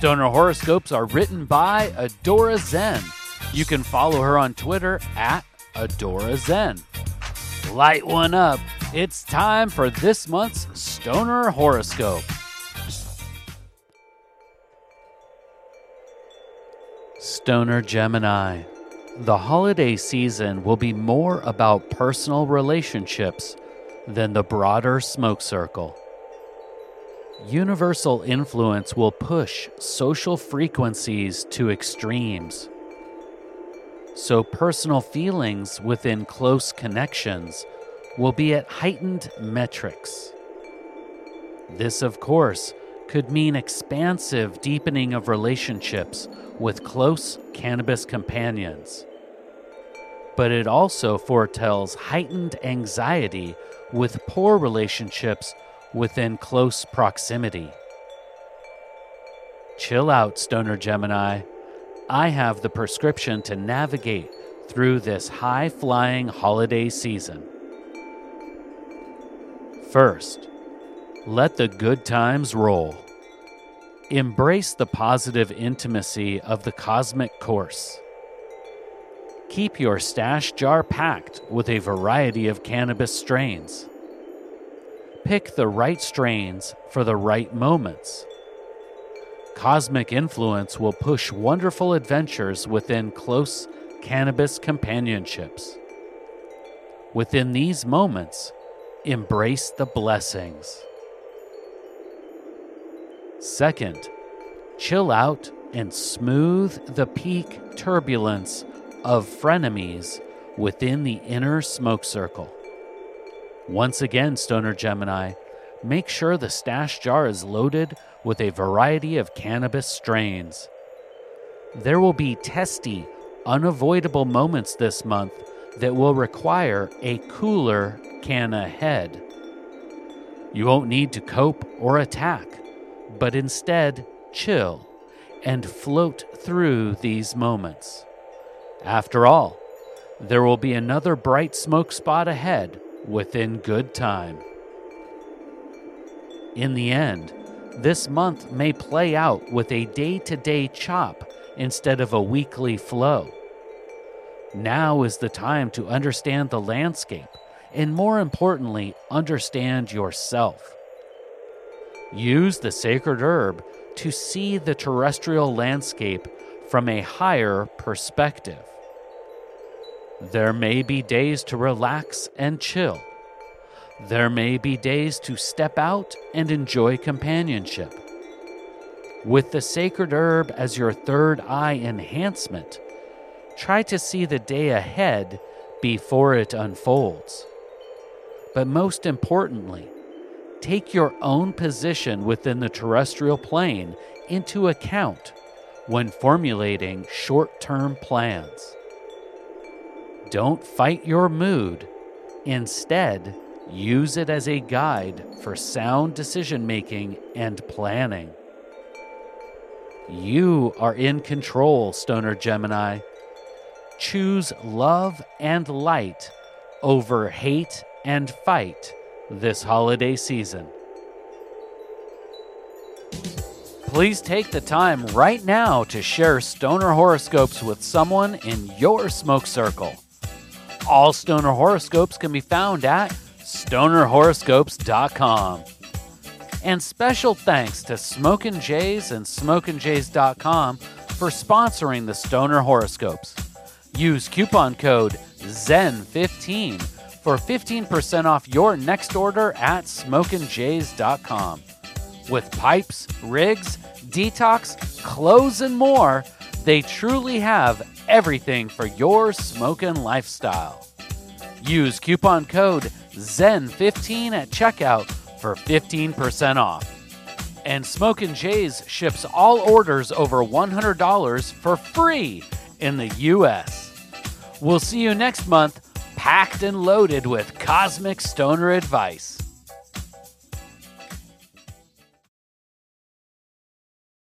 Stoner horoscopes are written by Adora Zen. You can follow her on Twitter at Adora Zen. Light one up. It's time for this month's Stoner horoscope. Stoner Gemini. The holiday season will be more about personal relationships than the broader smoke circle. Universal influence will push social frequencies to extremes. So, personal feelings within close connections will be at heightened metrics. This, of course, could mean expansive deepening of relationships with close cannabis companions. But it also foretells heightened anxiety with poor relationships within close proximity. Chill out, Stoner Gemini. I have the prescription to navigate through this high flying holiday season. First, let the good times roll. Embrace the positive intimacy of the cosmic course. Keep your stash jar packed with a variety of cannabis strains. Pick the right strains for the right moments. Cosmic influence will push wonderful adventures within close cannabis companionships. Within these moments, embrace the blessings. Second, chill out and smooth the peak turbulence of frenemies within the inner smoke circle. Once again, Stoner Gemini, make sure the stash jar is loaded with a variety of cannabis strains. There will be testy, unavoidable moments this month that will require a cooler canna head. You won't need to cope or attack, but instead chill and float through these moments. After all, there will be another bright smoke spot ahead within good time. In the end, this month may play out with a day to day chop instead of a weekly flow. Now is the time to understand the landscape and, more importantly, understand yourself. Use the sacred herb to see the terrestrial landscape from a higher perspective. There may be days to relax and chill. There may be days to step out and enjoy companionship. With the sacred herb as your third eye enhancement, try to see the day ahead before it unfolds. But most importantly, take your own position within the terrestrial plane into account when formulating short term plans. Don't fight your mood. Instead, use it as a guide for sound decision making and planning. You are in control, Stoner Gemini. Choose love and light over hate and fight this holiday season. Please take the time right now to share stoner horoscopes with someone in your smoke circle. All stoner horoscopes can be found at stonerhoroscopes.com. And special thanks to Smokin' Jays and SmokinJays.com for sponsoring the Stoner Horoscopes. Use coupon code ZEN15 for 15% off your next order at SmokinJays.com. With pipes, rigs, detox, clothes, and more, they truly have everything for your smoking lifestyle. Use coupon code ZEN15 at checkout for 15% off. And Smokin' Jays ships all orders over $100 for free in the US. We'll see you next month, packed and loaded with cosmic stoner advice.